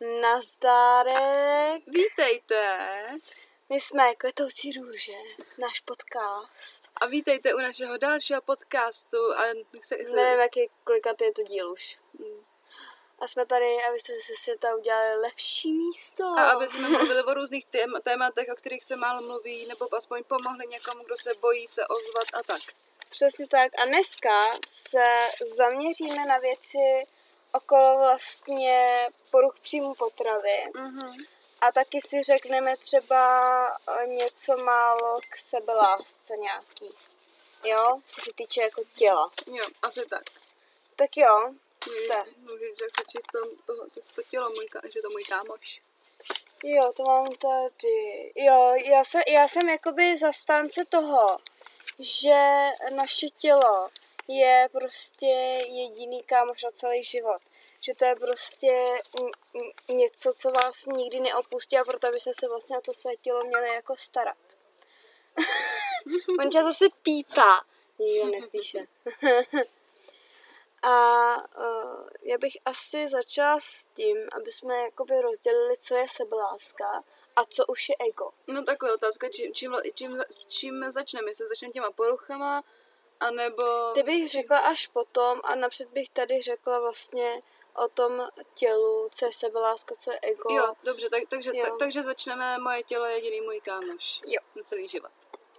Nazdárek. Vítejte. My jsme Kvetoucí růže, náš podcast. A vítejte u našeho dalšího podcastu. A se, se... Nevím, jaký kolikat je to díl už. A jsme tady, aby se ze světa udělali lepší místo. A aby jsme mluvili o různých tém- tématech, o kterých se málo mluví, nebo aspoň pomohli někomu, kdo se bojí se ozvat a tak. Přesně tak. A dneska se zaměříme na věci okolo vlastně poruch příjmu potravy. Mhm. A taky si řekneme třeba eh, něco málo k sebelásce nějaký. Jo? Co se týče jako těla. Jo, asi tak. Tak jo. Můžeš, můžeš začít to, to, to, to tělo, můj, že to můj kámoš. Jo, to mám tady. Jo, já jsem, já jsem jakoby zastánce toho, že naše tělo je prostě jediný kámoš na celý život. Že to je prostě něco, co vás nikdy neopustí a proto byste se vlastně o to své tělo měli jako starat. On tě zase pípá. Nikdo nepíše. A uh, já bych asi začala s tím, aby jsme jakoby rozdělili, co je sebeláska a co už je ego. No takhle otázka, čím, čím, čím, čím začneme? Jestli začneme těma poruchama, anebo... Ty bych řekla až potom a napřed bych tady řekla vlastně o tom tělu, co je sebeláska, co je ego. Jo, dobře, tak, takže, Jo. tak, takže začneme moje tělo je jediný můj kámoš. Jo. Na celý život.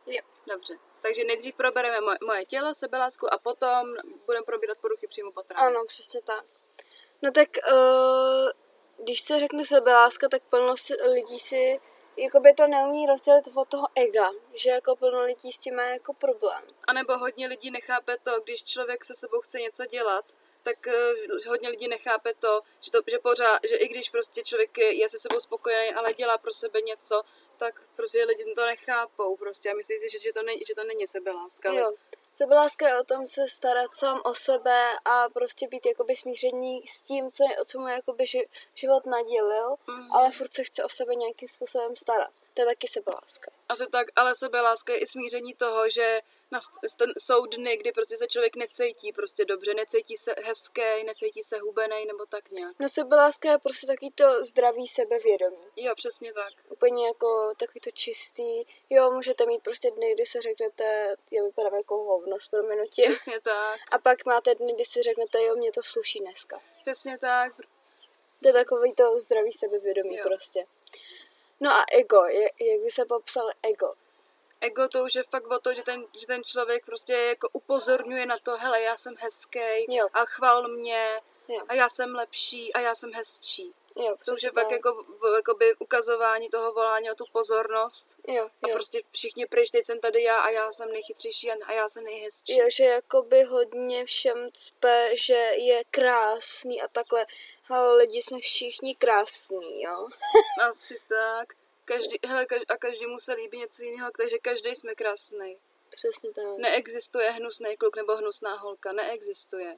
Jo. Dobře. Takže nejdřív probereme moje, moje tělo, sebelásku a potom budeme probírat poruchy příjmu potravy. Ano, přesně tak. No tak, uh, když se řekne sebeláska, tak plno lidí si jakoby to neumí rozdělit od toho ega, že jako plno lidí s tím má jako problém. A nebo hodně lidí nechápe to, když člověk se sebou chce něco dělat, tak uh, hodně lidí nechápe to, že, to, že pořád, že i když prostě člověk je, je se sebou spokojený, ale dělá pro sebe něco, tak prostě lidi to nechápou prostě a myslí si, že, že, to, není, že to není sebeláska. ale- Jo. Sebeláska je o tom se starat sám o sebe a prostě být jakoby smíření s tím, co, je, o co mu jakoby ži, život nadělil, Mhm. ale furt se chce o sebe nějakým způsobem starat. To je taky sebeláska. Asi tak, ale sebeláska je i smíření toho, že ten, jsou dny, kdy prostě se člověk necítí prostě dobře, necítí se hezký, necítí se hubený nebo tak nějak. No sebeláska je prostě takový to zdravý sebevědomí. Jo, přesně tak. Úplně jako takový to čistý. Jo, můžete mít prostě dny, kdy se řeknete, já vypadám jako hovno s proměnutím. Přesně tak, A pak máte dny, kdy si řeknete, jo, mě to sluší dneska. přesně tak. To je takový to zdravý sebevědomí Jo. prostě. No a ego, je, jak by se popsal ego? Ego to už je fakt o to, že ten, že ten člověk prostě jako upozorňuje na to, hele, já jsem hezký Jo. a chval mě Jo. a já jsem lepší a já jsem hezčí. Jo, fakt tak. jako, v- jakoby ukazování toho volání o tu pozornost. Jo, A jo. prostě všichni pryč, teď jsem tady já a já jsem nejchytřejší a, a já jsem nejhezčí. Jo, že jakoby hodně všem cpe, že je krásný a takhle. Ale lidi jsme všichni krásní, jo. Asi tak. Každý, hele, kaž, a každý mu se líbí něco jiného, takže každý jsme krásný. Přesně tak. Neexistuje hnusný kluk nebo hnusná holka, neexistuje.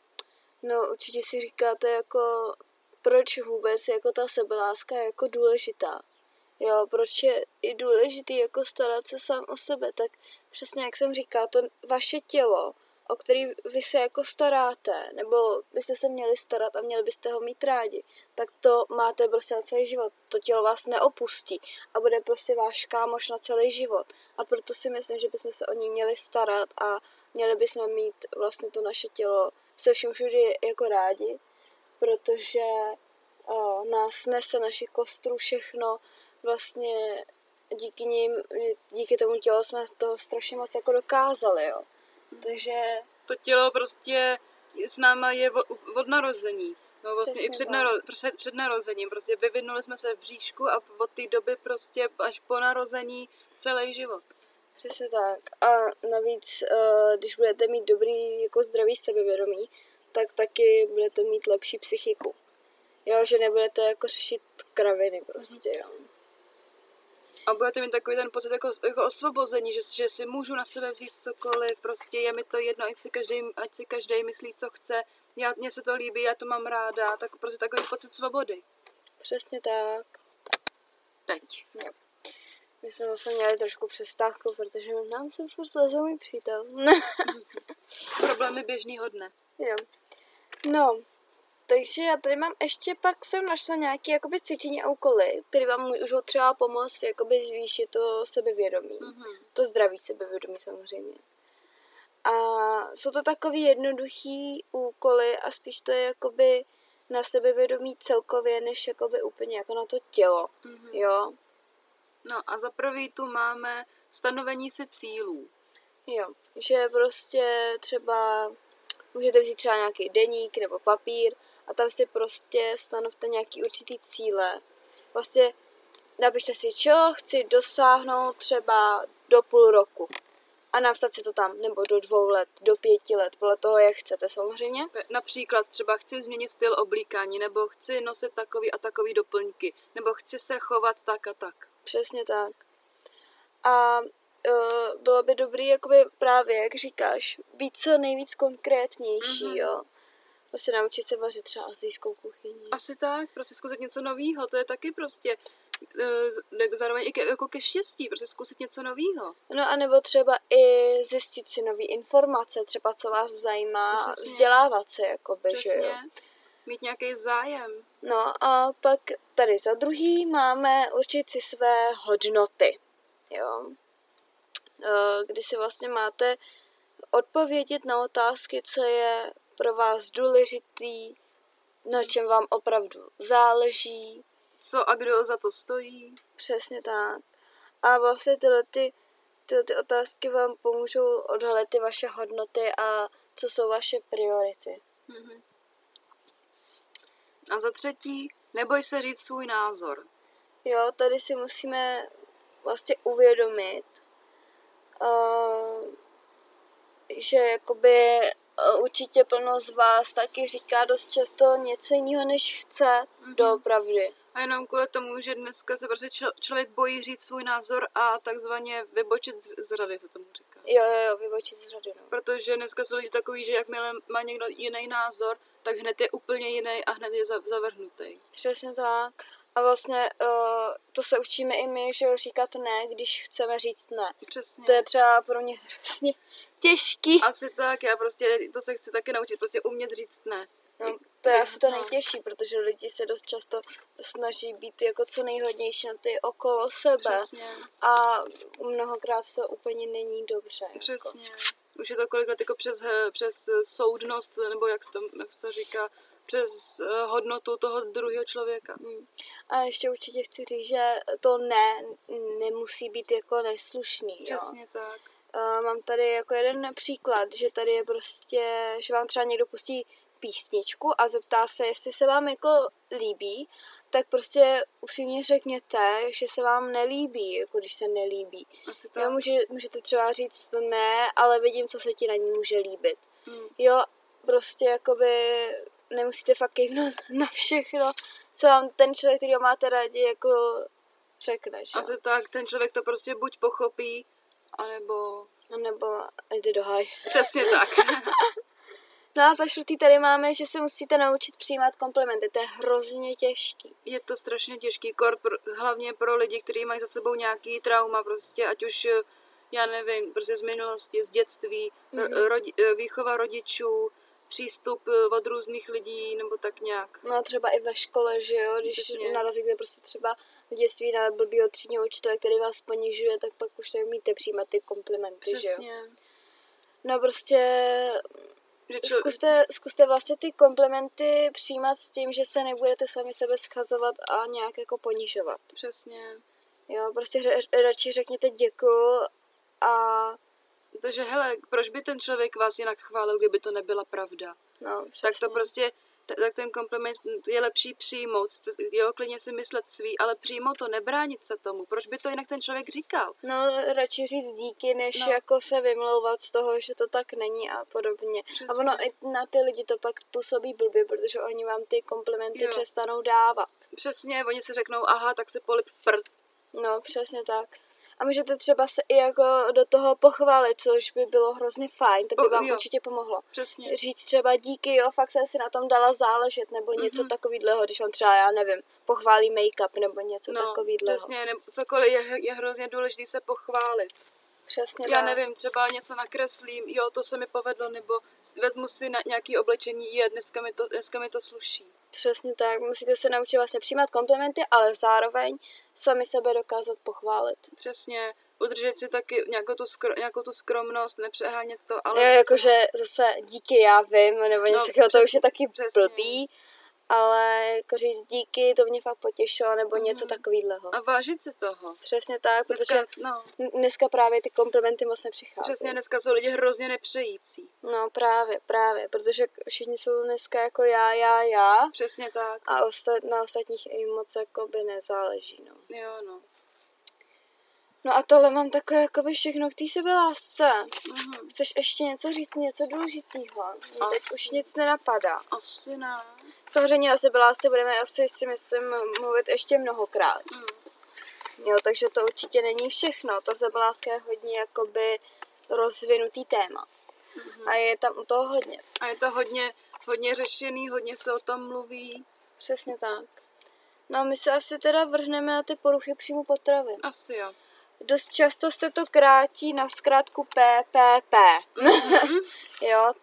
No určitě si říkáte jako, proč vůbec jako ta sebeláska je jako důležitá. Jo, proč je i důležitý jako starat se sám o sebe, tak přesně jak jsem říkala, to vaše tělo, o který vy se jako staráte, nebo byste se měli starat a měli byste ho mít rádi, tak to máte prostě na celý život. To tělo vás neopustí a bude prostě váš kámoš na celý život. A proto si myslím, že bychom se o ní měli starat a měli bychom mít vlastně to naše tělo se vším všude jako rádi, protože uh, nás nese naši kostru všechno, vlastně díky nim, díky tomu tělu jsme toho strašně moc jako dokázali, jo. Takže To tělo prostě s náma je od, narození. No vlastně Přesně i před, naro, před, před narozením. Prostě vyvinuli jsme se v bříšku a od té doby prostě až po narození celý život. Přesně tak. A navíc, když budete mít dobrý, jako zdravý sebevědomí, tak taky budete mít lepší psychiku. Jo, že nebudete jako řešit kraviny prostě, jo. A budete mít takový ten pocit jako, jako osvobození, že, že si můžu na sebe vzít cokoliv, prostě je mi to jedno, ať si každý, ať si každý myslí, co chce, já, mně se to líbí, já to mám ráda, tak prostě takový pocit svobody. Přesně tak. Teď. Jo. My jsme zase měli trošku přestávku, protože nám se furt leze můj přítel. Problémy běžného dne. jo. No, takže já tady mám ještě, pak jsem našla nějaké jakoby cvičení a úkoly, které vám můžou třeba pomoct jakoby zvýšit to sebevědomí. Mhm. To zdraví sebevědomí samozřejmě. A jsou to takový jednoduchý úkoly a spíš to je jakoby na sebevědomí celkově, než jakoby úplně jako na to tělo, Mhm. jo. No a za prvý tu máme stanovení si cílů. Jo, že prostě třeba můžete vzít třeba nějaký deník nebo papír a tam si prostě stanovte nějaký určitý cíle. Vlastně napište si, čeho chci dosáhnout třeba do půl roku. A napsat si to tam, nebo do dvou let, do pěti let, podle toho, jak chcete samozřejmě. Například třeba chci změnit styl oblíkání, nebo chci nosit takový a takový doplňky, nebo chci se chovat tak a tak. Přesně tak. A uh, bylo by dobrý, jakoby právě, jak říkáš, být co nejvíc konkrétnější, Mhm. jo. Prostě naučit se vařit třeba azijskou kuchyni. Asi tak, prostě zkusit něco nového, to je taky prostě eh, zároveň i ke, jako ke štěstí, prostě zkusit něco nového. No a nebo třeba i zjistit si nové informace, třeba co vás zajímá, Přesně. vzdělávat se, jakoby, že jo. Mít nějaký zájem. No a pak tady za druhý máme určit si své hodnoty, jo. Eh, Kdy si vlastně máte odpovědět na otázky, co je pro vás důležitý, na čem vám opravdu záleží, Co a kdo za to stojí. Přesně tak. A vlastně tyhle, ty, tyhle ty otázky vám pomůžou odhalit ty vaše hodnoty a co jsou vaše priority. Mhm. A za třetí, neboj se říct svůj názor. Jo, tady si musíme vlastně uvědomit, uh, že jakoby uh, určitě plno z vás taky říká dost často něco jiného, než chce Mhm. doopravdy. A jenom kvůli tomu, že dneska se prostě člo- člověk bojí říct svůj názor a takzvaně vybočit z, z rady, se tomu říká. Jo, jo, jo, vybočit z řady, no. Protože dneska jsou lidi takový, že jakmile má někdo jiný názor, tak hned je úplně jiný a hned je za- zavrhnutý. Přesně tak. A vlastně uh, to se učíme i my, že říkat ne, když chceme říct ne. Přesně. To je třeba pro mě hrozně těžký. Asi tak, já prostě to se chci taky naučit, prostě umět říct ne. No, to je asi to No. nejtěžší, protože lidi se dost často snaží být jako co nejhodnější na ty okolo sebe. Přesně, A mnohokrát to úplně není dobře. Jako. přesně. Už je to kolikrát jako přes, eh, přes soudnost, nebo jak se to, jak se to říká, přes eh, hodnotu toho druhého člověka. Mm. A ještě určitě chci říct, že to ne nemusí být jako neslušný. Jo? Přesně tak. Uh, mám tady jako jeden příklad, že tady je prostě, že vám třeba někdo pustí písničku a zeptá se, jestli se vám jako líbí, tak prostě upřímně řekněte, že se vám nelíbí, jako když se nelíbí. Asi tak. Jo, může, můžete třeba říct ne, ale vidím, co se ti na ní může líbit. Hmm. Jo, prostě jakoby nemusíte fakt kejvnout na všechno, co vám ten člověk, který ho máte rádi, jako řekne, že? Asi tak, ten člověk to prostě buď pochopí, anebo... Nebo jde do haj. Přesně tak. No a za čtvrtý tady máme, že se musíte naučit přijímat komplimenty. To je hrozně těžký. je to strašně těžký, kor, pro, hlavně pro lidi, kteří mají za sebou nějaký trauma, prostě ať už, eh, já nevím, prostě z minulosti, z dětství, Mhm. mm-hmm. rodi, eh, výchova rodičů, přístup eh, od různých lidí, nebo tak nějak. No třeba i ve škole, že jo, když Přesně. narazíte prostě třeba v dětství na blbýho třídního učitele, který vás ponižuje, tak pak už neumíte přijímat ty komplimenty, že jo. Přesně. No prostě Že člo, zkuste, zkuste vlastně ty komplimenty přijímat s tím, že se nebudete sami sebe schazovat a nějak jako ponižovat. Přesně. Jo, prostě radši řekněte děkuju a Takže hele, proč by ten člověk vás jinak chválil, kdyby to nebyla pravda? no, Tak přesně. to prostě, t- tak ten kompliment je lepší přijmout, jo, klidně si myslet svý, ale přijmout to, nebránit se tomu. Proč by to jinak ten člověk říkal? No, radši říct díky, než no. jako se vymlouvat z toho, že to tak není a podobně. Přesně. A ono i na ty lidi to pak působí blbě, protože oni vám ty komplimenty Jo. přestanou dávat. Přesně, oni si řeknou, aha, tak se polip prd. No, přesně tak. A můžete třeba se i jako do toho pochválit, což by bylo hrozně fajn, to by O, vám jo. určitě pomohlo. Přesně. Říct třeba díky, jo, fakt jsem si na tom dala záležet, nebo něco Mhm. takového, když vám třeba, já nevím, pochválí make-up, nebo něco No, takového. přesně, ne, cokoliv je, je hrozně důležité se pochválit. Přesně Já tak. nevím, třeba něco nakreslím, jo, to se mi povedlo, nebo vezmu si na nějaký oblečení, je, dneska mi to, dneska mi to sluší. Přesně tak. Musíte se naučit vlastně přijímat komplimenty, ale zároveň sami sebe dokázat pochválit. Přesně, udržet si taky nějakou tu, skro, nějakou tu skromnost, nepřehánět to, ale... Ale... jakože zase díky já vím, nebo něco No, takového, to už je taky přesně. blbý, ale jako říct díky, to mě fakt potěšilo, nebo něco Mhm. takového. A vážit si toho. Přesně tak, protože Dneska, no, dneska právě ty komplimenty moc nepřicházejí. přesně, dneska jsou lidi hrozně nepřející. No právě, právě, protože všichni jsou dneska jako já, já, já Přesně tak. a ostat, na ostatních jim moc jakoby nezáleží, no. Jo, no. No a tohle mám takové jakoby všechno k té sebelásce. Mhm. Chceš ještě něco říct, něco důležitého? Teď už nic nenapadá. Asi ne. Samozřejmě o sebelásce budeme asi si myslím mluvit ještě mnohokrát. Mhm. Jo, takže to určitě není všechno. Ta sebeláska je hodně jakoby rozvinutý téma. Mhm. A je tam u toho hodně. A je to hodně, hodně řešený, hodně se o tom mluví. Přesně tak. No a my se asi teda vrhneme na ty poruchy příjmu potravy. Asi jo. Dost často se to krátí na zkrátku PPP. Mhm. jo.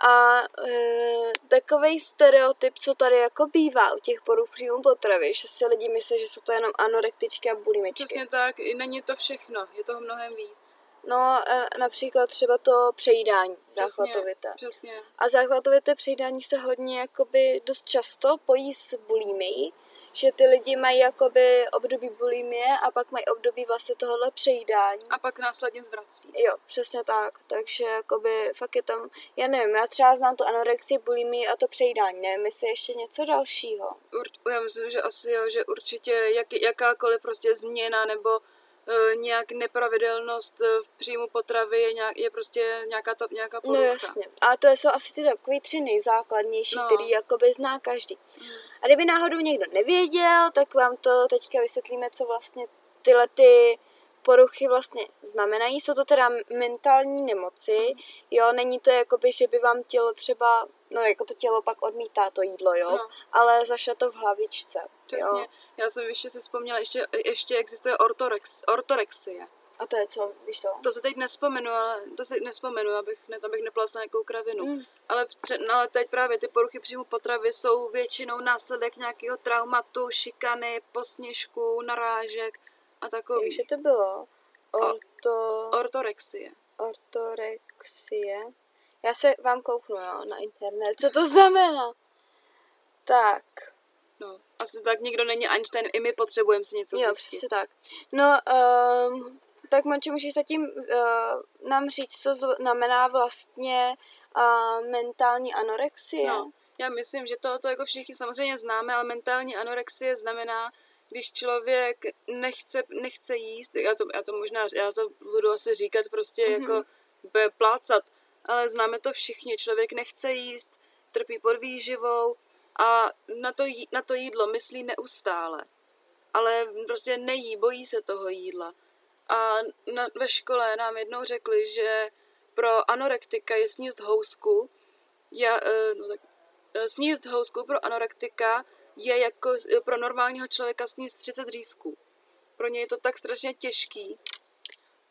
A e, takový stereotyp, co tady jako bývá u těch poruch příjmu potravy, že si lidi myslí, že jsou to jenom anorektičky a bulimičky. Přesně tak, i není to všechno, je toho mnohem víc. No, e, například třeba to přejídání Přesně, záchvatovité. Přesně. A záchvatovité přejídání se hodně jakoby dost často pojí s bulimií, že ty lidi mají jakoby období bulimie a pak mají období vlastně tohohle přejídání. A pak následně zvrací. Jo, přesně tak. Takže jakoby fakt je tam, já nevím, já třeba znám tu anorexii, bulimii a to přejídání. Nevím, jestli ještě něco dalšího. Ur, já myslím, že asi jo, že určitě jak, jakákoliv prostě změna nebo nějak nepravidelnost e, v příjmu potravy je, nějak, je prostě nějaká, to, nějaká No porucha. jasně. A to jsou asi ty takový tři nejzákladnější, No. no. který jakoby zná každý. Mm. A kdyby náhodou někdo nevěděl, tak vám to teďka vysvětlíme, co vlastně tyhle ty poruchy vlastně znamenají. Jsou to teda mentální nemoci, jo, není to jakoby, že by vám tělo třeba, no jako to tělo pak odmítá to jídlo, jo, No. ale zašle to v hlavičce, Přesně. jo. Já jsem ještě si vzpomněla, ještě, ještě existuje ortorex, ortorexie. A to je co, víš to? To se teď nespomenu, ale to si nespomenu, abych, ne, abych neplasla nějakou kravinu. Mm. Ale, pře, no, ale teď právě ty poruchy příjmu potravy jsou většinou následek nějakého traumatu, šikany, posměšku, narážek a takový. Takže to bylo orto, Ortorexie. ortorexie. Já se vám kouknu, jo, na internet, co to znamená. Tak, No, asi tak nikdo není Einstein, i my potřebujeme si něco jo, zjistit. přesně tak. No, um, tak Monči, můžeš zatím uh, nám říct, co znamená vlastně uh, mentální anorexie? No, já myslím, že to, to jako všichni samozřejmě známe, ale mentální anorexie znamená, když člověk nechce, nechce jíst, já to, já to možná, já to budu asi říkat prostě Mhm. mm-hmm. jako plácat, ale známe to všichni, člověk nechce jíst, trpí podvýživou a na to, jí, na to jídlo myslí neustále, ale prostě nejí, bojí se toho jídla. A na, ve škole nám jednou řekli, že pro anorektika je sníst housku, já, eh, no tak, eh, sníst housku pro anorektika je jako eh, pro normálního člověka sníst 30 řízků. Pro ně je to tak strašně těžký.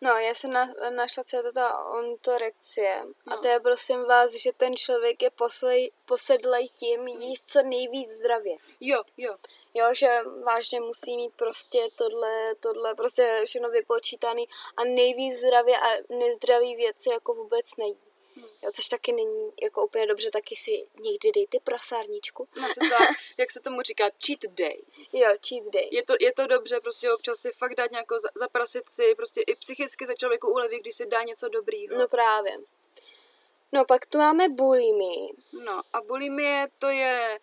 No, já jsem na, našla, co je to ta ontorexie. No. A to je, prosím vás, že ten člověk je poslej, posedlej tím jíst co nejvíc zdravě. Jo, jo, Jo, že vážně musí mít prostě tohle, tohle, prostě všechno vypočítaný a nejvíc zdravě a nezdravý věci jako vůbec nejí. Jo, což taky není jako úplně dobře, taky si někdy dejte prasárničku. no se tak, jak se tomu říká, cheat day. Jo, cheat day. Je to, je to dobře prostě občas si fakt dát nějakou, za- zaprasit si, prostě i psychicky se člověku uleví, když si dá něco dobrýho. No právě. No pak tu máme bulimii. No a bulimie to je,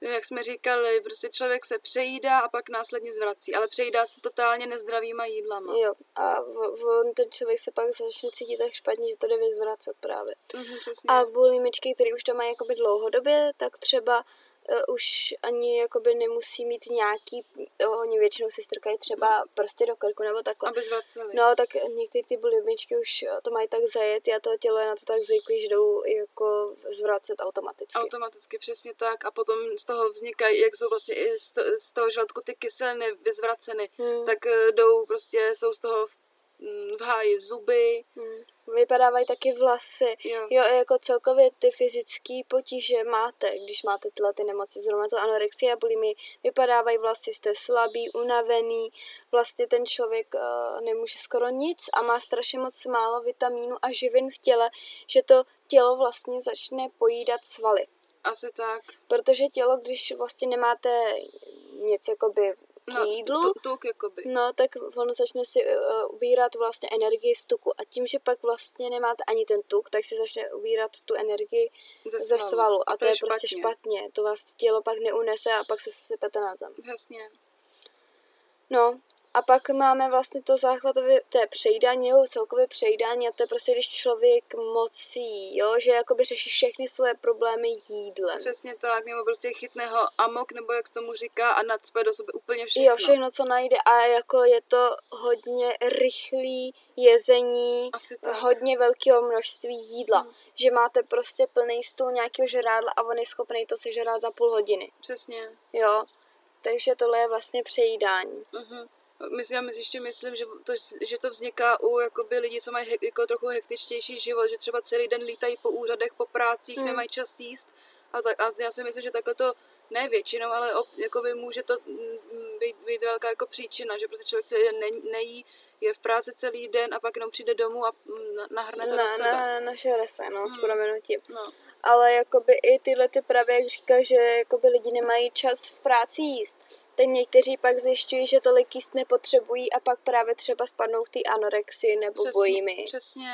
jak jsme říkali, prostě člověk se přejídá a pak následně zvrací, ale přejídá se totálně nezdravýma jídlama. Jo, a v- on, ten člověk se pak začne cítit tak špatně, že to jde vyzvracet právě. Mhm, přesně. A bulimičky, které už to mají jakoby dlouhodobě, tak třeba už ani jakoby nemusí mít nějaký, uh, oni většinou si strkají třeba prsty do krku nebo takhle. Aby zvraceli. No, tak některé ty bulimičky už eh, to mají tak zajet a to tělo je na to tak zvyklý, že jdou jako zvracet automaticky. Automaticky přesně tak a potom z toho vznikají, jak jsou vlastně i z to- z toho žaludku ty kyseliny vyzvraceny, Hmm. tak eh, jdou prostě, jsou z toho v v háji zuby. Hmm. Vypadávají taky vlasy. Jo. Jo, jako celkově ty fyzické potíže máte, když máte tyhle ty nemoci, zrovna to anorexie a bulimii, vypadávají vlasy, jste slabý, unavený, vlastně ten člověk uh, nemůže skoro nic a má strašně moc málo vitamínu a živin v těle, že to tělo vlastně začne pojídat svaly. Asi tak. Protože tělo, když vlastně nemáte nic jakoby k No, jídlu, tu- tuk jakoby. No, tak ono začne si uh, ubírat vlastně energii z tuku. A tím, že pak vlastně nemáte ani ten tuk, tak si začne ubírat tu energii Ze ze svalu. svalu. A, A to, je, prostě špatně. To vás to tělo pak neunese a pak se sypete na zem. Jasně. No, a pak máme vlastně to záchvatové, to je přejídání, nebo celkově přejídání a to je prostě, když člověk mocí, jo, že jakoby řeší všechny svoje problémy jídlem. Přesně tak, nebo prostě chytne ho amok, nebo jak se tomu říká, a nacpe do sebe úplně všechno. Jo, všechno, co najde a jako je to hodně rychlý jezení, hodně velkého množství jídla. Mm. Že máte prostě plný stůl nějakého žrádla a on je schopný to sežrát za půl hodiny. Přesně. Jo, takže tohle je vlastně přejídání. Mhm. Myslím, já mys- ještě myslím, že to, že to vzniká u jakoby, lidí, co mají he, jako trochu hektičtější život, že třeba celý den lítají po úřadech, po prácích, Hmm. nemají čas jíst. A, tak, a já si myslím, že takhle to ne většinou, ale op, jakoby může to mm, být, být velká jako příčina, že prostě člověk celý den ne, nejí, je v práci celý den a pak jenom přijde domů a mm, na- nahrne to do Na, sebe. na, naše rese, no, s Hmm. proměnutím. No, Ale jakoby i tyhle ty právě, jak říká, že jakoby lidi nemají čas v práci jíst, tak někteří pak zjišťují, že tolik jíst nepotřebují a pak právě třeba spadnou v té anorexii nebo přesně, bojimy. přesně.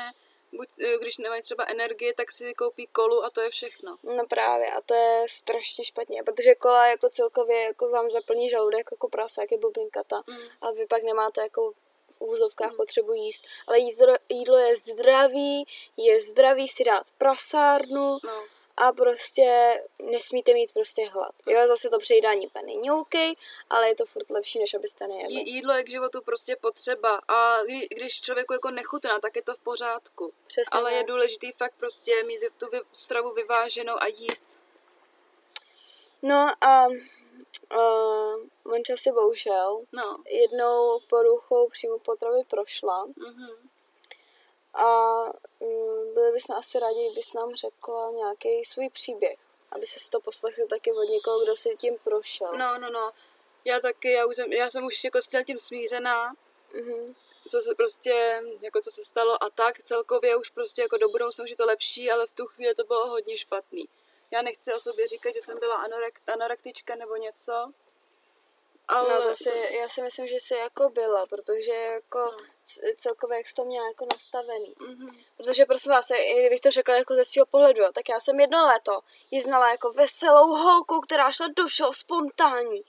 Buď, eh, když nemají třeba energie, tak si koupí kolu a to je všechno. No právě, a to je strašně špatně, protože kola jako celkově jako vám zaplní žaludek jako prasa, jak je bublinkata, Mm. ale vy pak nemáte jako úzovkách Mm. potřebu jíst. Ale jízdro, jídlo je zdravý, je zdravý si dát prasárnu No. a prostě nesmíte mít prostě hlad. Jo, zase to přejídání úplně není OK, ale je to furt lepší, než abyste nejedli. Jí- Jídlo je k životu prostě potřeba a kdy- když člověku jako nechutná, tak je to v pořádku. Přesně Ale je tak. důležitý fakt prostě mít tu stravu vyváženou a jíst. No a uh, Monča si bohužel No. jednou poruchou přímo potravy prošla Mhm. a mm, byli bychom asi rádi, kdybys nám řekla nějaký svůj příběh, aby se to poslechl taky od někoho, kdo si tím prošel. No, no, no. Já taky, já, už jsem, já jsem už jako s tím smířená, Mhm. co se prostě, jako co se stalo a tak, celkově už prostě jako do budoucna už je to lepší, ale v tu chvíli to bylo hodně špatný. Já nechci o sobě říkat, že jsem byla anorek, anorektička nebo něco, ale No to si, já si myslím, že jsi jako byla, protože jako No. celkově jak jsi to měla jako nastavený. Mhm. Protože prosím vás, i kdybych to řekla jako ze svého pohledu, tak já jsem jedno léto ji znala jako veselou holku, která šla do všeho spontánní.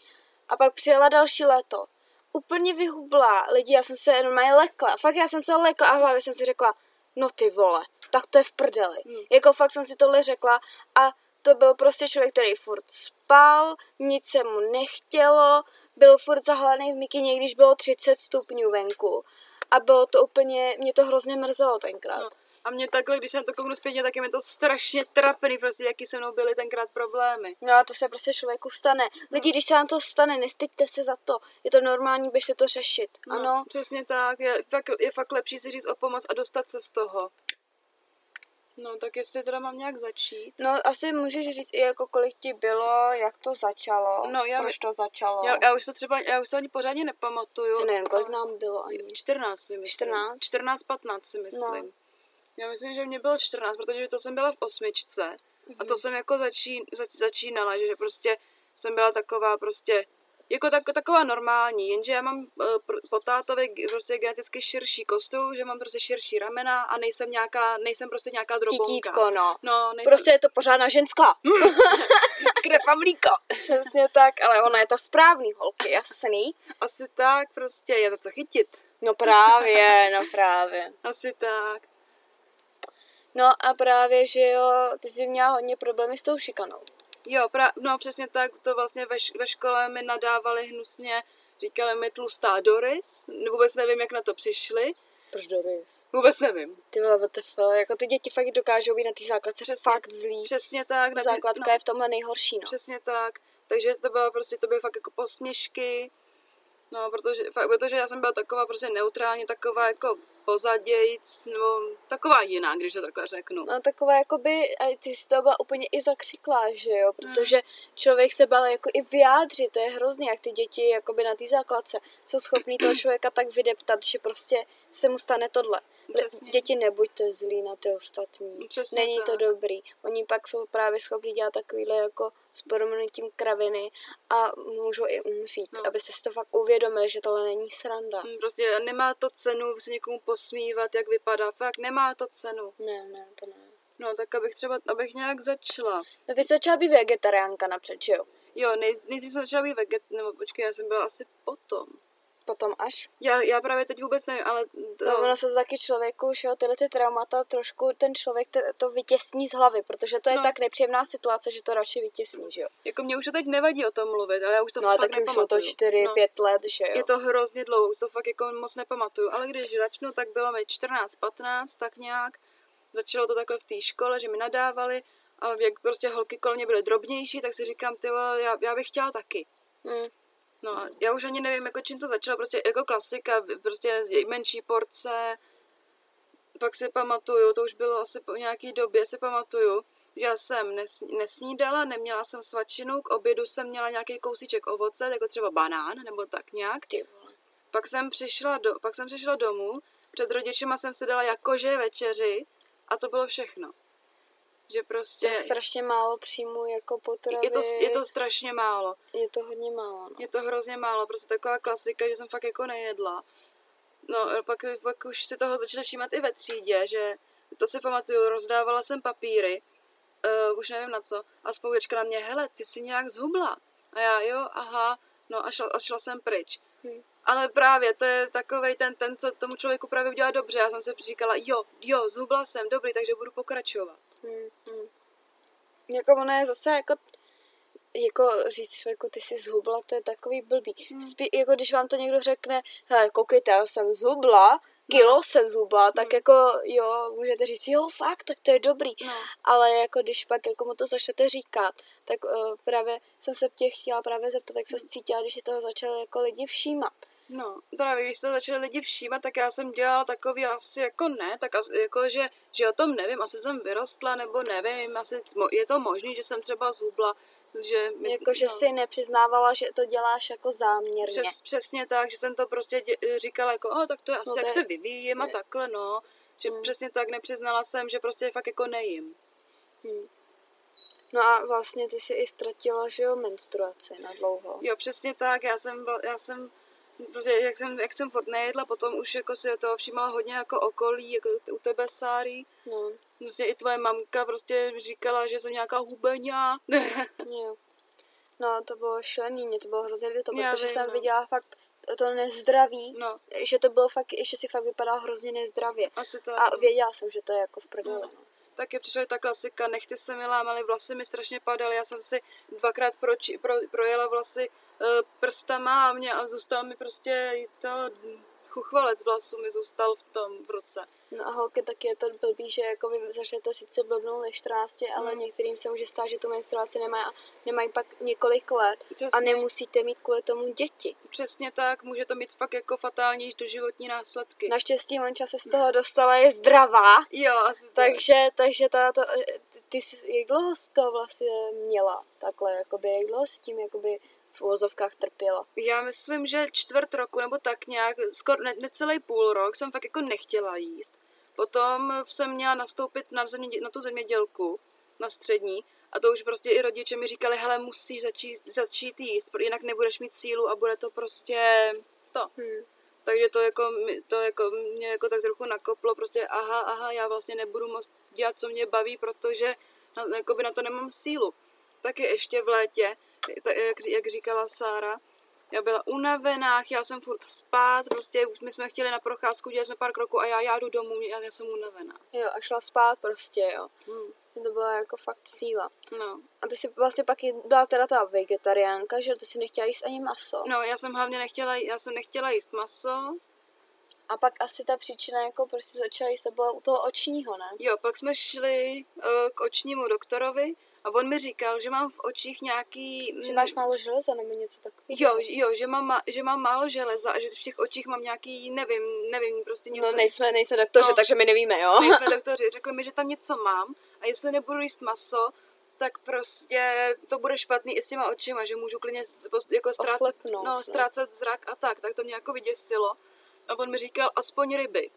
A pak přijela další léto. Úplně vyhublá. Lidi, já jsem se normálně lekla. Fakt já jsem se lekla a v hlavě jsem si řekla, no ty vole, tak to je v prdeli. Hmm. Jako fakt jsem si tohle řekla a to byl prostě člověk, který furt spal, nic se mu nechtělo, byl furt zahalený v mikině, když bylo 30 stupňů venku. A bylo to úplně, mě to hrozně mrzelo tenkrát. No. A mě takhle, když se na to kouknu zpětně, tak je mi to strašně trapný, prostě jaký se mnou byly tenkrát problémy. No a to se prostě člověku stane. Lidi, když se vám to stane, nestyďte se za to. Je to normální, běžte to řešit. No, Ano, Přesně tak, je fakt, je fakt lepší si říct o pomoc a dostat se z toho. No, tak jestli teda mám nějak začít. no asi můžeš říct i jako kolik ti bylo, jak to začalo, No, já proč to začalo. Já, já už to třeba, já už se ani pořádně nepamatuju. Já nevím, kolik nám bylo ani. 14 si myslím. 14? 14, 15 si myslím. Já myslím, že mě bylo 14, protože to jsem byla v osmičce. A Mhm. to jsem jako začín, zač, začínala, že prostě jsem byla taková prostě, jako tak, taková normální, jenže já mám uh, po tátovi prostě geneticky širší kostul, že mám prostě širší ramena a nejsem nějaká, nejsem prostě nějaká drobonka. Titítko, no. No, nejsem Prostě je to pořádná ženská. krev a mlíko. Přesně tak, ale ona je to správný, holky, jasný. Asi tak prostě, je to co chytit. No právě, no právě. Asi tak. No a právě, že jo, ty jsi měla hodně problémy s tou šikanou. Jo, pra, no přesně tak, to vlastně ve, ve škole mi nadávali hnusně, říkali mi tlustá Doris, vůbec nevím, jak na to přišli, Proč Doris? vůbec nevím. Ty vole, WTF, jako ty děti fakt dokážou být na té základce Přesně. fakt zlý. Přesně tak. na Základka no, je v tomhle nejhorší, no. Přesně tak. Takže to bylo prostě, to byly fakt jako posměšky No, protože, fakt, protože já jsem byla taková prostě neutrálně, taková jako pozadějíc, nebo taková jiná, když to takhle řeknu. No taková jakoby, a ty jsi to byla úplně i zakřiklá, že jo, protože člověk se bál jako i vyjádřit, to je hrozný, jak ty děti jakoby na té základce jsou schopní toho člověka tak vydeptat, že prostě se mu stane tohle. Přesně. Děti nebuďte zlí na ty ostatní. Přesně Není to tak. dobrý. Oni pak jsou právě schopni dělat takovýhle jako s proměnutím kraviny a můžou i umřít. No. No. Abyste si to fakt uvědomili, že tohle není sranda. Hm, Prostě nemá to cenu se někomu posmívat, jak vypadá. Fakt nemá to cenu. Ne, ne, to ne. No, tak abych třeba, abych nějak začala. No ty jsi začala být vegetariánka napřed, že jo? Jo, nej, nejdřív jsem začala být veget, nebo počkej, já jsem byla asi potom. Potom až. Já, já právě teď vůbec nevím, ale... To, No, ono se to taky člověku, že jo, tyhle ty traumata trošku ten člověk te, to vytěsní z hlavy, protože to je No. tak nepříjemná situace, že to radši vytěsní, že jo. jako mě už to teď nevadí o tom mluvit, ale já už to No fakt taky už jsou nepamatuju. to 4, no. 5 let, že jo. Je to hrozně dlouho, už to fakt jako moc nepamatuju, ale když začnu, tak bylo mi 14, 15, tak nějak. Začalo to takhle v té škole, že mi nadávali a jak prostě holky kolem mě byly drobnější, tak si říkám, ty já, já bych chtěla taky. Hmm. No a já už ani nevím, jako čím to začalo, prostě jako klasika, prostě menší porce, pak si pamatuju, to už bylo asi po nějaký době, si pamatuju, že já jsem nes, nesnídala, neměla jsem svačinu, k obědu jsem měla nějaký kousíček ovoce, jako třeba banán, nebo tak nějak. Ty vole. Pak jsem přišla, do, pak jsem přišla domů, před rodičima jsem si dala jakože večeři a to bylo všechno. Že To prostě je strašně málo příjmu jako potravy. je to, je to strašně málo. je to hodně málo, no. Je to hrozně málo, prostě taková klasika, že jsem fakt jako nejedla. No, pak, pak už si toho začala všímat i ve třídě, že to si pamatuju, rozdávala jsem papíry, uh, už nevím na co, a spolučka na mě, hele, ty jsi nějak zhubla. A já, jo, aha, no a šla, a šla jsem pryč. Hm. Ale právě, to je takovej ten, ten, co tomu člověku právě udělá dobře. Já jsem si říkala, jo, jo, zhubla jsem, dobrý, takže budu pokračovat. Hmm, hmm. Jako ono je zase jako jako říct člověku, ty jsi zhubla, to je takový blbý. Hmm. Spí, jako když vám to někdo řekne, hele, koukejte, já jsem zhubla, kilo No. jsem zhubla, tak Hmm. jako jo, můžete říct, jo, fakt, tak to je dobrý. No. Ale jako když pak jako mu to začnete říkat, tak uh, právě jsem se těch chtěla právě zeptat, jak se cítila, když si toho začali jako lidi všímat. No, právě když se to začali lidi všímat, tak já jsem dělala takový asi jako ne, tak asi, jako, že, že o tom nevím, asi jsem vyrostla, nebo nevím, asi je to možný, že jsem třeba zhubla, že... mi- Jako, že no, si nepřiznávala, že to děláš jako záměrně. Přes, přesně tak, že jsem to prostě dě, říkala jako, o, tak to je asi, No to jak je- se vyvíjím a takhle, no. Že Hmm. přesně tak nepřiznala jsem, že prostě fakt jako nejím. Hmm. No a vlastně ty si i ztratila, že jo, menstruaci na dlouho. Jo, přesně tak, já jsem, já jsem prostě, jak jsem, jak jsem furt nejedla, potom už jako si toho všímala hodně jako okolí, jako u tebe, Sáry. No, Prostě i tvoje mamka prostě říkala, že jsem nějaká hubeňa. jo. No, to bylo šílený, mě to bylo hrozně líto, Já protože vím, jsem no. viděla fakt to nezdraví, no, že to bylo fakt, že si fakt vypadala hrozně nezdravě. asi tak. A no. věděla jsem, že to je jako v prdele. No. Taky přišla ta klasika, nechty se mi lámaly, vlasy mi strašně padaly, já jsem si dvakrát proči, pro, projela vlasy uh, prstama a, mě, a zůstal mi prostě to chuchvalec vlasů mi zůstal v tom v ruce. no a holky taky je to blbý, že jako vy začnete sice blbnout ve 14, ale Hmm. některým se může stát, že tu menstruaci nemají a nemají pak několik let a Přesně. nemusíte mít kvůli tomu děti. Přesně tak, může to mít fakt jako fatální doživotní následky. Naštěstí manča se z toho dostala, je zdravá, Jo, asi tak. takže, takže ta, to, ty jsi, jak dlouho jsi to vlastně měla takhle, jakoby, jak dlouho si tím jakoby v uvozovkách trpěla? Já myslím, že čtvrt roku nebo tak nějak, skoro ne, necelý půl rok jsem fakt jako nechtěla jíst. Potom jsem měla nastoupit na, země, na tu zemědělku, na střední, a to už prostě i rodiče mi říkali, hele, musíš začít, začít jíst, jinak nebudeš mít sílu a bude to prostě to. Hmm. Takže to jako, to jako mě jako tak trochu nakoplo, prostě aha, aha, já vlastně nebudu moct dělat, co mě baví, protože na, jakoby na to nemám sílu. Taky ještě v létě, jak, jak říkala Sára, já byla unavená, chtěla jsem furt spát, prostě my jsme chtěli na procházku, dělali jsme pár kroků a já, já jdu domů, já, já jsem unavená. Jo, a šla spát prostě, jo. Hmm. To byla jako fakt síla. No. A ty jsi vlastně pak byla teda ta vegetariánka, že ty si nechtěla jíst ani maso. no, já jsem hlavně nechtěla, já jsem nechtěla jíst maso, A pak asi ta příčina, jako prostě začala jíst, to byla u toho očního, ne? Jo, pak jsme šli uh, k očnímu doktorovi A on mi říkal, že mám v očích nějaký... Že máš málo železa nebo něco takového. Jo, jo, že mám, že mám málo železa a že v těch očích mám nějaký, nevím, nevím, prostě něco. No nejsme, nejsme doktoři, No. takže my nevíme, jo. Nejsme doktoři, řekli mi, že tam něco mám a jestli nebudu jíst maso, tak prostě to bude špatný i s těma očima, že můžu klidně jako ztrácet, Oslepnout, no, no. ztrácet zrak a tak, tak to mě jako vyděsilo. A on mi říkal, aspoň ryby.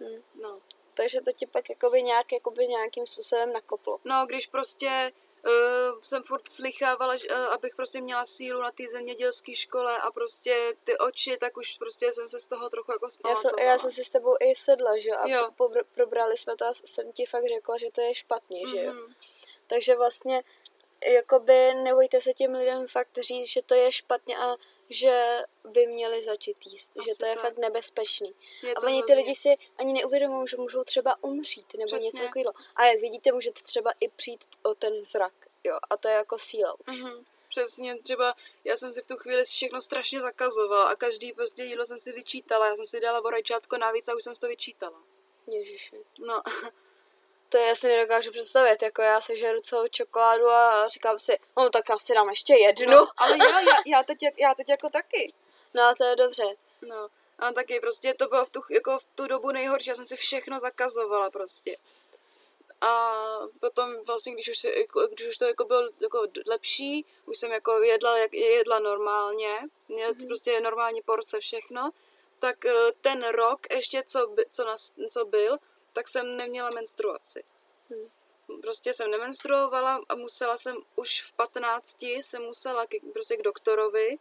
Hm. No. Takže to ti pak jakoby nějak, jakoby nějakým způsobem nakoplo. no, když prostě uh, jsem furt slychávala, že, uh, abych prostě měla sílu na té zemědělské škole a prostě ty oči, tak už prostě jsem se z toho trochu jako Já jsem, já jsem si s tebou i sedla, že jo, a Jo. pobr- probrali jsme to a jsem ti fakt řekla, že to je špatně, že jo. Mhm. Takže vlastně, jakoby nebojte se těm lidem fakt říct, že to je špatně a že by měli začít jíst, Asi že to je tak. fakt nebezpečný. Je A oni ty lidi si ani neuvědomují, že můžou třeba umřít nebo Přesně. něco takového. A jak vidíte, můžete třeba i přijít o ten zrak, jo, a to je jako síla už. Mhm. Přesně, třeba já jsem si v tu chvíli všechno strašně zakazovala a každý prostě jídlo jsem si vyčítala. Já jsem si dala o rajčátko navíc a už jsem si to vyčítala. Ježiši. No, To já si nedokážu představit, jako já sežeru celou čokoládu a říkám si, no tak já si dám ještě jednu. no ale já, já, já, teď, já teď jako taky. No a to je dobře. No, a taky prostě to bylo v tu, jako v tu dobu nejhorší, já jsem si všechno zakazovala prostě. A potom vlastně, když už, se, jako, když už to jako bylo jako lepší, už jsem jako jedla, jak, jedla normálně, měla mm-hmm. prostě normální porce všechno, tak eh, ten rok ještě, co, by, co, nas, co byl, tak jsem neměla menstruaci. Hm. Prostě jsem nemenstruovala a musela jsem už v 15 jsem musela k, prostě k doktorovi,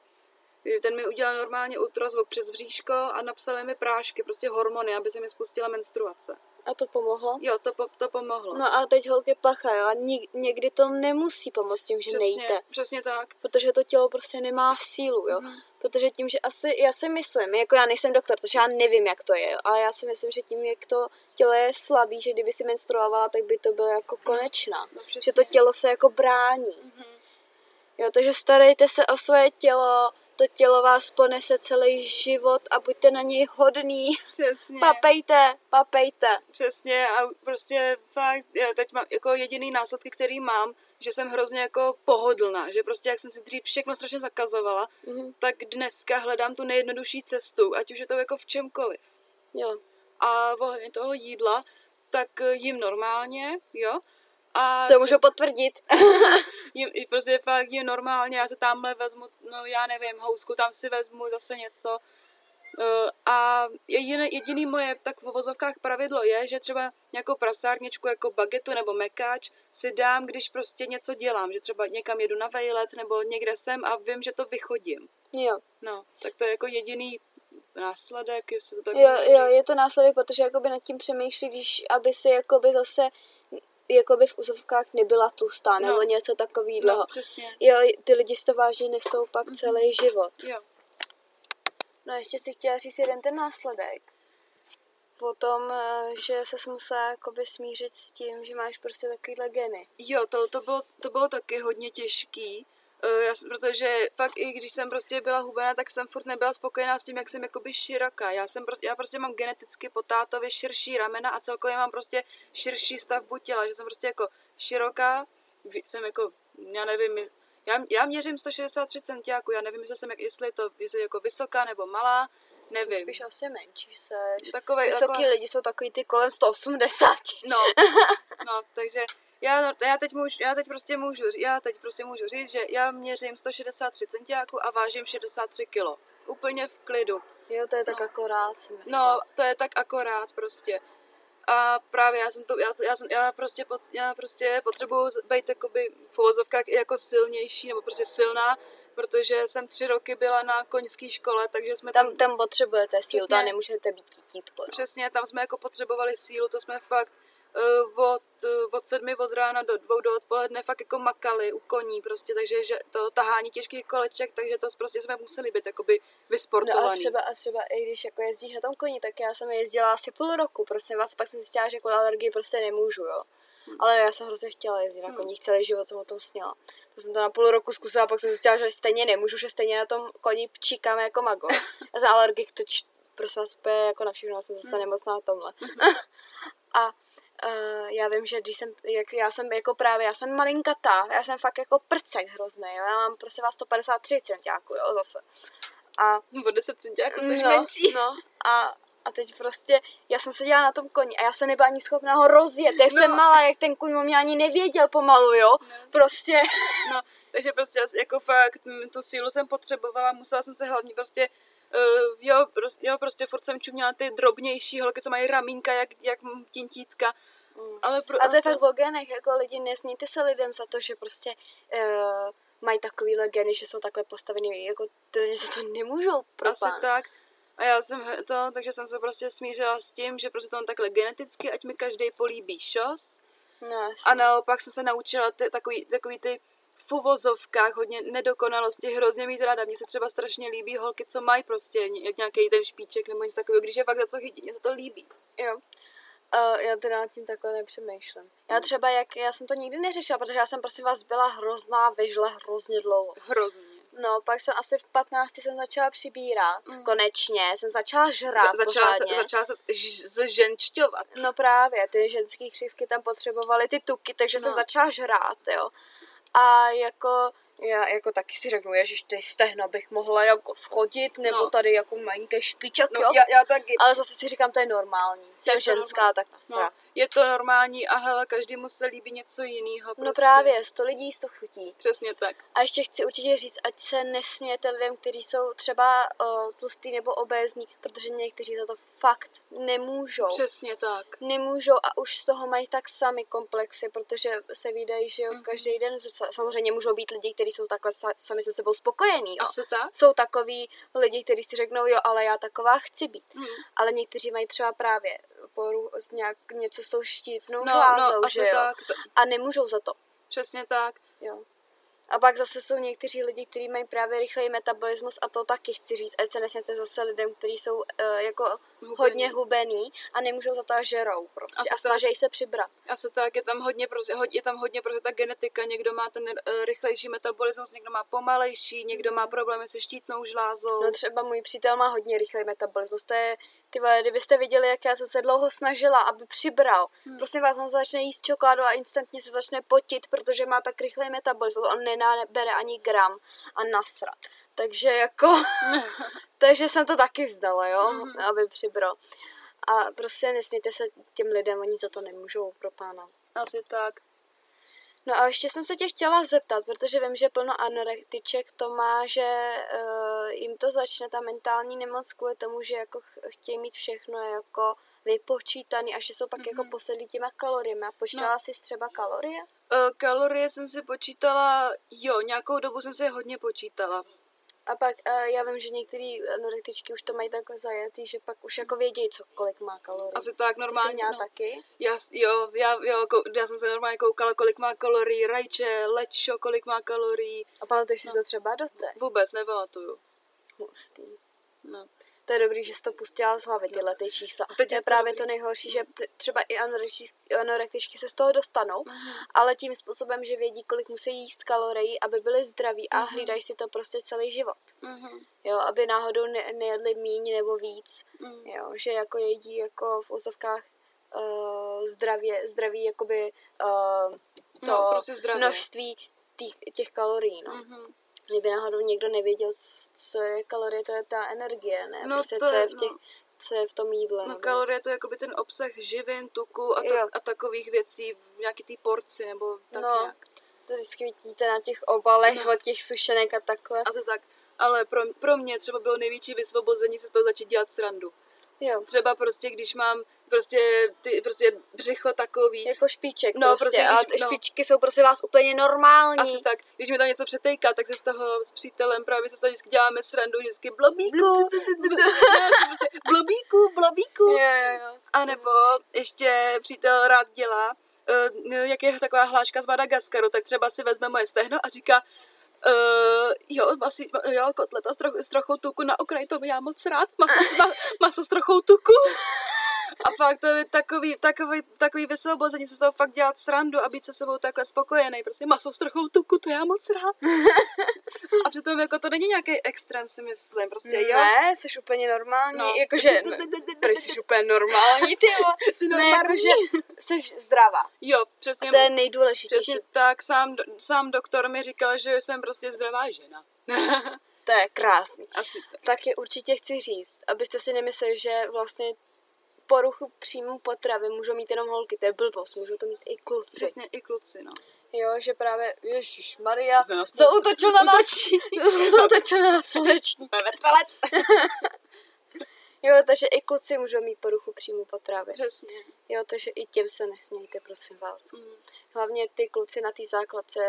ten mi udělal normálně ultrazvuk přes bříško a napsali mi prášky, prostě hormony, aby se mi spustila menstruace. A to pomohlo? Jo, to, po, to pomohlo. No a teď holky pacha, jo, a nik- někdy to nemusí pomoct tím, že přesně, nejíte. přesně tak. Protože to tělo prostě nemá sílu, jo. Mhm. Protože tím, že asi, já si myslím, jako já nejsem doktor, takže já nevím, jak to je, jo, ale já si myslím, že tím, jak to tělo je slabý, že kdyby si menstruovala, tak by to bylo jako konečná. No, přesně. Že to tělo se jako brání. Mhm. Jo, takže starejte se o svoje tělo, to tělo vás ponese celý život a buďte na něj hodný. Přesně. Papejte, papejte. Přesně a prostě fakt, já teď mám jako jediný následky, který mám, že jsem hrozně jako pohodlná, že prostě jak jsem si dřív všechno strašně zakazovala, Mhm. tak dneska hledám tu nejjednodušší cestu, ať už je to jako v čemkoliv. Jo. A ohledně toho jídla, tak jím normálně, jo, a To můžu potvrdit. i prostě fakt jím normálně, já se tamhle vezmu, no já nevím, housku, tam si vezmu zase něco. Eh, A jediné, jediný moje tak v uvozovkách pravidlo je, že třeba nějakou prasárničku jako bagetu nebo mekáč si dám, když prostě něco dělám, že třeba někam jedu na vejlet nebo někde jsem a vím, že to vychodím. Jo. No, tak to je jako jediný následek, jestli to tak Jo, jo, říct. je to následek, protože jakoby nad tím přemýšlí, když aby si jakoby zase jakoby v úzovkách nebyla tlustá nebo No. něco takového. No, přesně. Jo, ty lidi si to vážně nesou pak celý život. Jo. No ještě si chtěla říct jeden ten následek. Potom, eh, že se musela jakoby smířit s tím, že máš prostě takovýhle geny. Jo, to, to, bylo, to bylo taky hodně těžký, já, jsem- protože fakt i když jsem prostě byla hubená, tak jsem furt nebyla spokojená s tím, jak jsem jakoby široká. Já, jsem, já prostě mám geneticky po tátovi širší ramena a celkově mám prostě širší stavbu těla, že jsem prostě jako široká, jsem jako, já nevím, já, já měřím 163 centiáků, já nevím, jestli jsem, jak- jestli je to jestli je jako vysoká nebo malá, nevím. spíš asi menší seš. Takovej, Vysoký taková- lidi jsou takový ty kolem 180. No, no, takže já, já, teď můžu, já teď prostě můžu, já teď prostě můžu říct, že já měřím 163 centiáků a vážím 63 kilo. Úplně v klidu. Jo, to je tak No. akorát. myslím. No, to je tak akorát prostě. A právě já jsem to, já, já, jsem, já prostě, pot, já prostě potřebuju být jakoby v uvozovkách jako silnější, nebo prostě silná, protože jsem tři roky byla na koňské škole, takže jsme Tam, tam potřebujete sílu, tam nemůžete být títítko. No. Přesně, tam jsme jako potřebovali sílu, to jsme fakt od, uh, od sedmi od rána do dvou do odpoledne fakt jako makali u koní prostě, takže že to tahání těžkých koleček, takže to prostě jsme museli být jakoby No a vysportovaný. třeba, a třeba i když jako jezdíš na tom koni, tak já jsem jezdila asi půl roku, prostě vás pak jsem zjistila, že jako alergii prostě nemůžu, jo. Ale já jsem hrozně chtěla jezdit na Hmm. koních, celý život jsem o tom sněla. To jsem to na půl roku zkusila, pak jsem zjistila, že stejně nemůžu, že stejně na tom koni pčíkám jako mago. Já jsem alergik, totiž prosím vás úplně jako na všechno, jsem zase Hmm. nemocná na tomhle. a Uh, já vím, že když jsem, jak já jsem jako právě, já jsem malinkatá, já jsem fakt jako prcek hrozný, jo? já mám prostě vás 153 centiáků, jo, zase. A, O 10 centiáků jsi no, menší. no, a, a teď prostě, já jsem seděla na tom koni a já se nebyla ani schopná ho rozjet, jak No. jsem malá, jak ten kůň o mě ani nevěděl pomalu, jo, prostě, No, takže prostě já- jako fakt mm, tu sílu jsem potřebovala, musela jsem se hlavně prostě Uh, jo, prostě, jo, prostě furt jsem čuměla ty drobnější holky, co mají ramínka, jak, jak tintítka. Ale pro, a to je fakt o genech, jako lidi, nesmějte se lidem za to, že prostě uh, mají takovýhle geny, že jsou takhle postavený, jako ty lidi za to nemůžou pro Asi tak. A já jsem to, takže jsem se prostě smířila s tím, že prostě to mám takhle geneticky, ať mi každý políbí šos. No, asi. A naopak jsem se naučila ty, takový, takový ty v uvozovkách hodně nedokonalosti, hrozně mít ráda. Mně se třeba strašně líbí holky, co mají prostě ně- nějaký ten špíček nebo něco takového, když je fakt za co chytí, mě se to líbí. Jo. Uh, já teda nad tím takhle nepřemýšlím. Já třeba, jak, já jsem to nikdy neřešila, protože já jsem prosím vás byla hrozná vyžle hrozně dlouho. Hrozně. No, pak jsem asi v 15 jsem začala přibírat. Mm. Konečně jsem začala žrát Za, začala, se, začala se ž- zženšťovat. No právě, ty ženské křivky tam potřebovaly ty tuky, takže no. jsem začala žrát, jo. A jako, já jako taky si řeknu, ježiš, ty stehna bych mohla jako schodit, nebo No. tady jako malinký špičak, No, jo. já, já taky. Ale zase si říkám, to je normální. Jsem to ženská, normální. tak No, nasrat. je to normální a hele, každému se líbí něco jiného. No právě, sto lidí sto chutí. Přesně tak. A ještě chci určitě říct, ať se nesmějete lidem, kteří jsou třeba uh, tlustý nebo obézní, protože někteří za to fakt nemůžou. Přesně tak. Nemůžou a už z toho mají tak sami komplexy, protože se vydají, že jo, Mhm. každý den, samozřejmě můžou být lidi, kteří jsou takhle sa, sami se sebou spokojení, jo. Asi tak? Jsou takový lidi, kteří si řeknou, jo, ale já taková chci být. Hmm. Ale někteří mají třeba právě poru, nějak něco s tou štítnou No, žlázou, no, že jo. tak. A nemůžou za to. Přesně tak. Jo. A pak zase jsou někteří lidi, kteří mají právě rychlej metabolismus a to taky chci říct, ať se nesměte zase lidem, kteří jsou uh, jako Hubený. hodně hubený a nemůžou za to a žerou prostě Asi a tak. snaží se přibrat. Asi tak, je tam hodně, prostě, hodně, je tam hodně prostě ta genetika, někdo má ten uh, rychlejší metabolismus, někdo má pomalejší, někdo má problémy se štítnou žlázou. No třeba můj přítel má hodně rychlej metabolismus, to je, ty vole, kdybyste viděli, jak já jsem se dlouho snažila, aby přibral. Hmm. Prosím vás, on začne jíst čokoládu a instantně se začne potit, protože má tak rychlej metabolismus, on nenabere ani gram a nasrat. Takže jako, takže jsem to taky vzdala, jo, Mhm. aby přibral. A prostě nesmějte se těm lidem, oni za to nemůžou pro pána. Asi tak. No a ještě jsem se tě chtěla zeptat, protože vím, že plno anorektiček to má, že uh, jim to začne ta mentální nemoc kvůli tomu, že jako ch- chtějí mít všechno jako vypočítaný a že jsou pak mm-hmm. jako posedlí těma kaloriemi. A počítala no. jsi třeba kalorie? Uh, kalorie jsem si počítala, jo, nějakou dobu jsem si je hodně počítala. A pak uh, já vím, že některé anorektičky už to mají tak zajetý, že pak už jako vědějí, co kolik má kalorií. Asi tak to jsi normálně. měla no. taky? Já, jo, já, jo, kou- já jsem se normálně koukala, kolik má kalorií, rajče, lečo, kolik má kalorií. A pamatuješ si to třeba do té? Vůbec nepamatuju. Hustý. No. To je dobrý, že jsi to pustila z hlavy, tyhle ty čísla. A teď to je právě to nejhorší, že třeba i anorektičky, se z toho dostanou, Mhm. ale tím způsobem, že vědí, kolik musí jíst kalorií, aby byli zdraví a Mhm. hlídají si to prostě celý život. Mhm. Jo, aby náhodou ne- nejedli míň nebo víc. Mhm. Jo, že jako jedí jako v úzovkách uh, zdravě, zdraví jakoby uh, to No, prostě zdravě. množství těch, těch kalorií, no. Mhm. Kdyby náhodou někdo nevěděl, co je kalorie, to je ta energie, ne? No, prostě to co je je- v těch, no. co je v tom jídle. No nebo- kalorie to je jakoby ten obsah živin, tuku a, Jo. ta, a takových věcí v nějaký té porci nebo tak No. nějak. To vždycky vidíte na těch obalech od těch sušenek a takhle. Asi tak. Ale pro, pro mě třeba bylo největší vysvobození se z toho začít dělat srandu. Jo, Třeba prostě, když mám prostě, ty, prostě břicho takový, jako špiček No, prostě. prostě a když- no. špičky jsou prostě vás úplně normální. asi tak, když mi tam něco přetejká, tak se z toho s přítelem právě se z toho vždycky děláme srandu, vždycky blobíku, prostě blobíku, blobíku. Jo, jo, jo. A nebo ještě přítel rád dělá, uh, jak je taková hláška z Madagaskaru, tak třeba si vezme moje stehno a říká, Uh, jo, asi, jo, kotleta s, troch, s trochou tuku na okraj, to já moc rád. Maso, ma, maso s trochou tuku. A fakt to je takový, takový, takový vysvobození se z toho fakt dělat srandu a být se sebou takhle spokojený. Prostě masou s trochou tuku, to já moc rád. A přitom jako to není nějaký extrém, si myslím. Prostě jo. Ne, jsi úplně normální, No. jakože, prý jsi úplně normální, ty jo. Jsi Ne, normální. jakože jsi zdravá. Jo, přesně. To je nejdůležitější. Přesně tak, sám, sám doktor mi říkal, že jsem prostě zdravá žena. To je krásný. Asi tak. Taky určitě chci říct, abyste si nemysleli, že vlastně poruchu příjmu potravy můžou mít jenom holky, to je blbost, můžou to mít i kluci. Přesně i kluci, no. Jo, že právě, Ježíš Maria, zautočil na nás, zautočil na nás sleční. Vetralec. Jo, takže i kluci můžou mít poruchu příjmu potravy. Přesně. Jo, takže i těm se nesmějte, prosím vás. Mm. Hlavně ty kluci na té základce,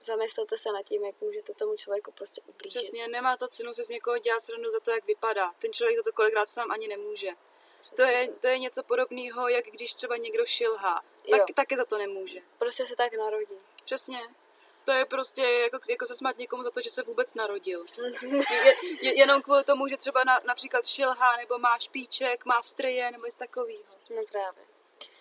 zamyslete se nad tím, jak můžete tomu člověku prostě ublížit. Přesně, nemá to cenu se z někoho dělat srandu za to, jak vypadá. Ten člověk to kolikrát sám ani nemůže. To je, to je něco podobného, jak když třeba někdo šilhá. Tak, Jo. taky za to nemůže. Prostě se tak narodí. Přesně. To je prostě jako, jako se smát někomu za to, že se vůbec narodil. Je, je, jenom kvůli tomu, že třeba na, například šilhá, nebo má špíček, má stryje, nebo něco takového. No právě.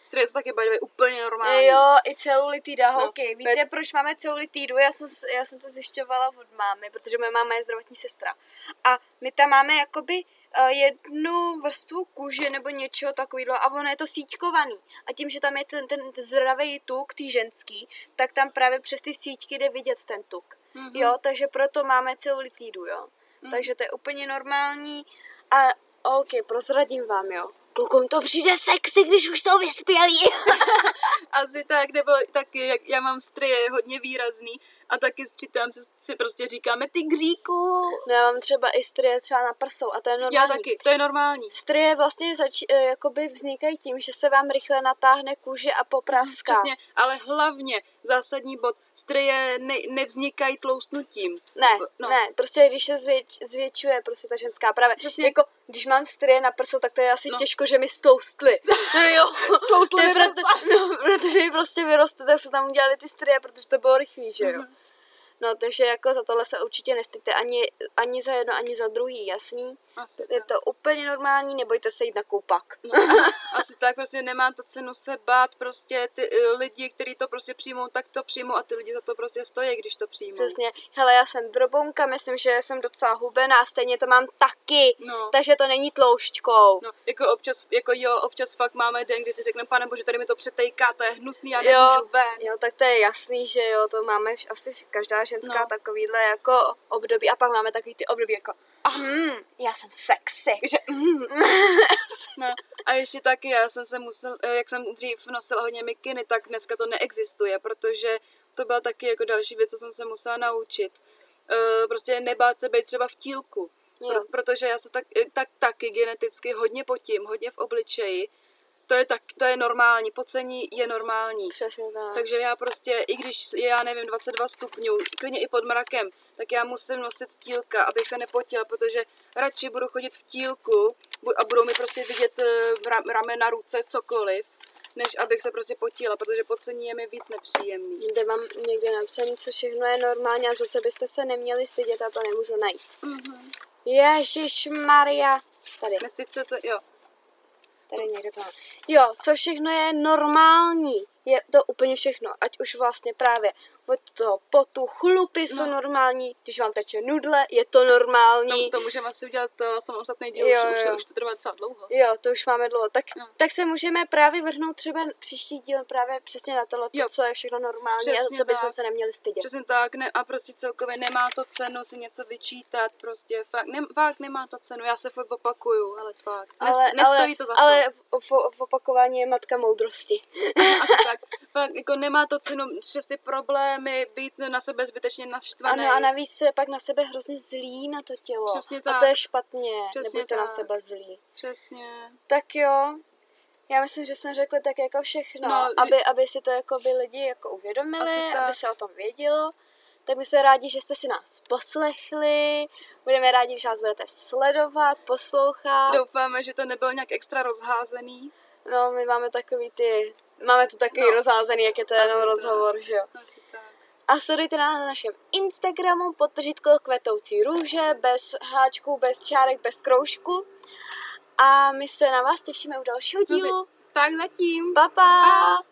Stryje jsou taky by way úplně normální. Jo, i celulitida, No, holky. Víte, proč máme celulitidu? Já jsem, já jsem to zjišťovala od mámy, protože moje máma je zdravotní sestra. A my tam máme jakoby eh, jednu vrstvu kůže nebo něčeho takového a ono je to síťkovaný. A tím, že tam je ten, ten zdravý tuk, tý ženský, tak tam právě přes ty síťky jde vidět ten tuk. Mhm. Jo, takže proto máme celulitidu, jo. Mhm. Takže to je úplně normální. A holky, prozradím vám, jo. Klukům to přijde sexy, když už jsou vyspělí. Asi tak, nebo taky, jak já mám stryje, je hodně výrazný a taky přitom si, si prostě říkáme ty gříku. No já mám třeba i strie třeba na prsou a to je normální. Já taky, to je normální. Strie vlastně zač- eh, jakoby vznikají tím, že se vám rychle natáhne kůže a popraská. Přesně, ale hlavně zásadní bod, stryje ne, nevznikají tloustnutím. Ne, No. ne, prostě když se zvěč, zvětšuje prostě ta ženská právě. Přesně. Jako, když mám strie na prso, tak to je asi No. těžko, že mi stloustly. No jo, Stloustly to je mi proto, no, protože mi prostě vyroste, tak se tam udělali ty strie, protože to bylo rychlý, že jo. Mhm. No, takže jako za tohle se určitě nestýte ani, ani za jedno, ani za druhý, jasný. Asi Je tak. to úplně normální, nebojte se jít na koupak. No, asi tak, prostě nemá to cenu se bát, prostě ty eh, lidi, kteří to prostě přijmou, tak to přijmou a ty lidi za to prostě stojí, když to přijmou. Přesně. Hele, já jsem drobounka, myslím, že jsem docela hubená, stejně to mám taky, No. takže to není tloušťkou. No, jako občas, jako jo, občas fakt máme den, kdy si řekneme, pane bože, tady mi to přetejká, to je hnusný, já Jo, nemůžu ven. jo, tak to je jasný, že jo, to máme vš- asi každá ženská No. takovýhle jako období a pak máme takový ty období jako mm, já jsem sexy. Takže, mm, no. A ještě taky, já jsem se musel, eh, jak jsem dřív nosila hodně mikiny, tak dneska to neexistuje, protože to byla taky jako další věc, co jsem se musela naučit. Eh, Prostě nebát se být třeba v tílku. Jo. Pro, protože já se tak, eh, tak taky geneticky hodně potím, hodně v obličeji. To je, tak, to je normální, pocení je normální. Přesně tak. Takže já prostě, i když je, já nevím, 22 stupňů, klidně i pod mrakem, tak já musím nosit tílka, abych se nepotila, protože radši budu chodit v tílku a budou mi prostě vidět eh, ra- ramena, ruce, cokoliv, než abych se prostě potila, protože pocení je mi víc nepříjemný. Kde mám někde napsaný, co všechno je normální a za co byste se neměli stydět a to nemůžu najít. Mhm. Ježíš Maria. Tady, Nestyd se, co, jo. Tady někde to mám. Jo, co všechno je normální. Je to úplně všechno. Ať už vlastně právě od toho potu, chlupy jsou No. normální. Když vám teče nudle, je to normální. To, to můžeme asi udělat to samostatný díl, Jo, už, jo. už to trvá docela dlouho. Jo, to už máme dlouho. Tak, No. tak se můžeme právě vrhnout třeba příští díl právě přesně na tohle, Jo. co je všechno normální a Přesně co bychom se neměli stydět. Přesně tak, ne, a prostě celkově nemá to cenu si něco vyčítat, prostě fakt, ne, fakt nemá to cenu, já se fakt opakuju, ale fakt, Nest, Ale, nestojí ale, to za ale to. v, v, v opakování je matka moudrosti. Asi tak, fakt, jako nemá to cenu přes ty problémy být na sebe zbytečně naštvaný. Ano, a navíc se pak na sebe hrozně zlí na to tělo. Přesně A tak. to je špatně, Přesně nebuďte na tak. sebe zlí. Přesně. Tak jo, já myslím, že jsme řekli tak jako všechno, No, aby, aby si to jako by lidi jako uvědomili, aby se o tom vědělo. Tak my jsme rádi, že jste si nás poslechli, budeme rádi, když nás budete sledovat, poslouchat. Doufáme, že to nebylo nějak extra rozházený. No, my máme takový ty, máme to takový No. rozházený, jak je to jenom rozhovor, že jo. A sledujte nás na našem Instagramu podtržítko kvetoucí růže, bez háčků, bez čárek, bez kroužku. a my se na vás těšíme u dalšího dílu. Tak zatím. Pa, pa. Pa.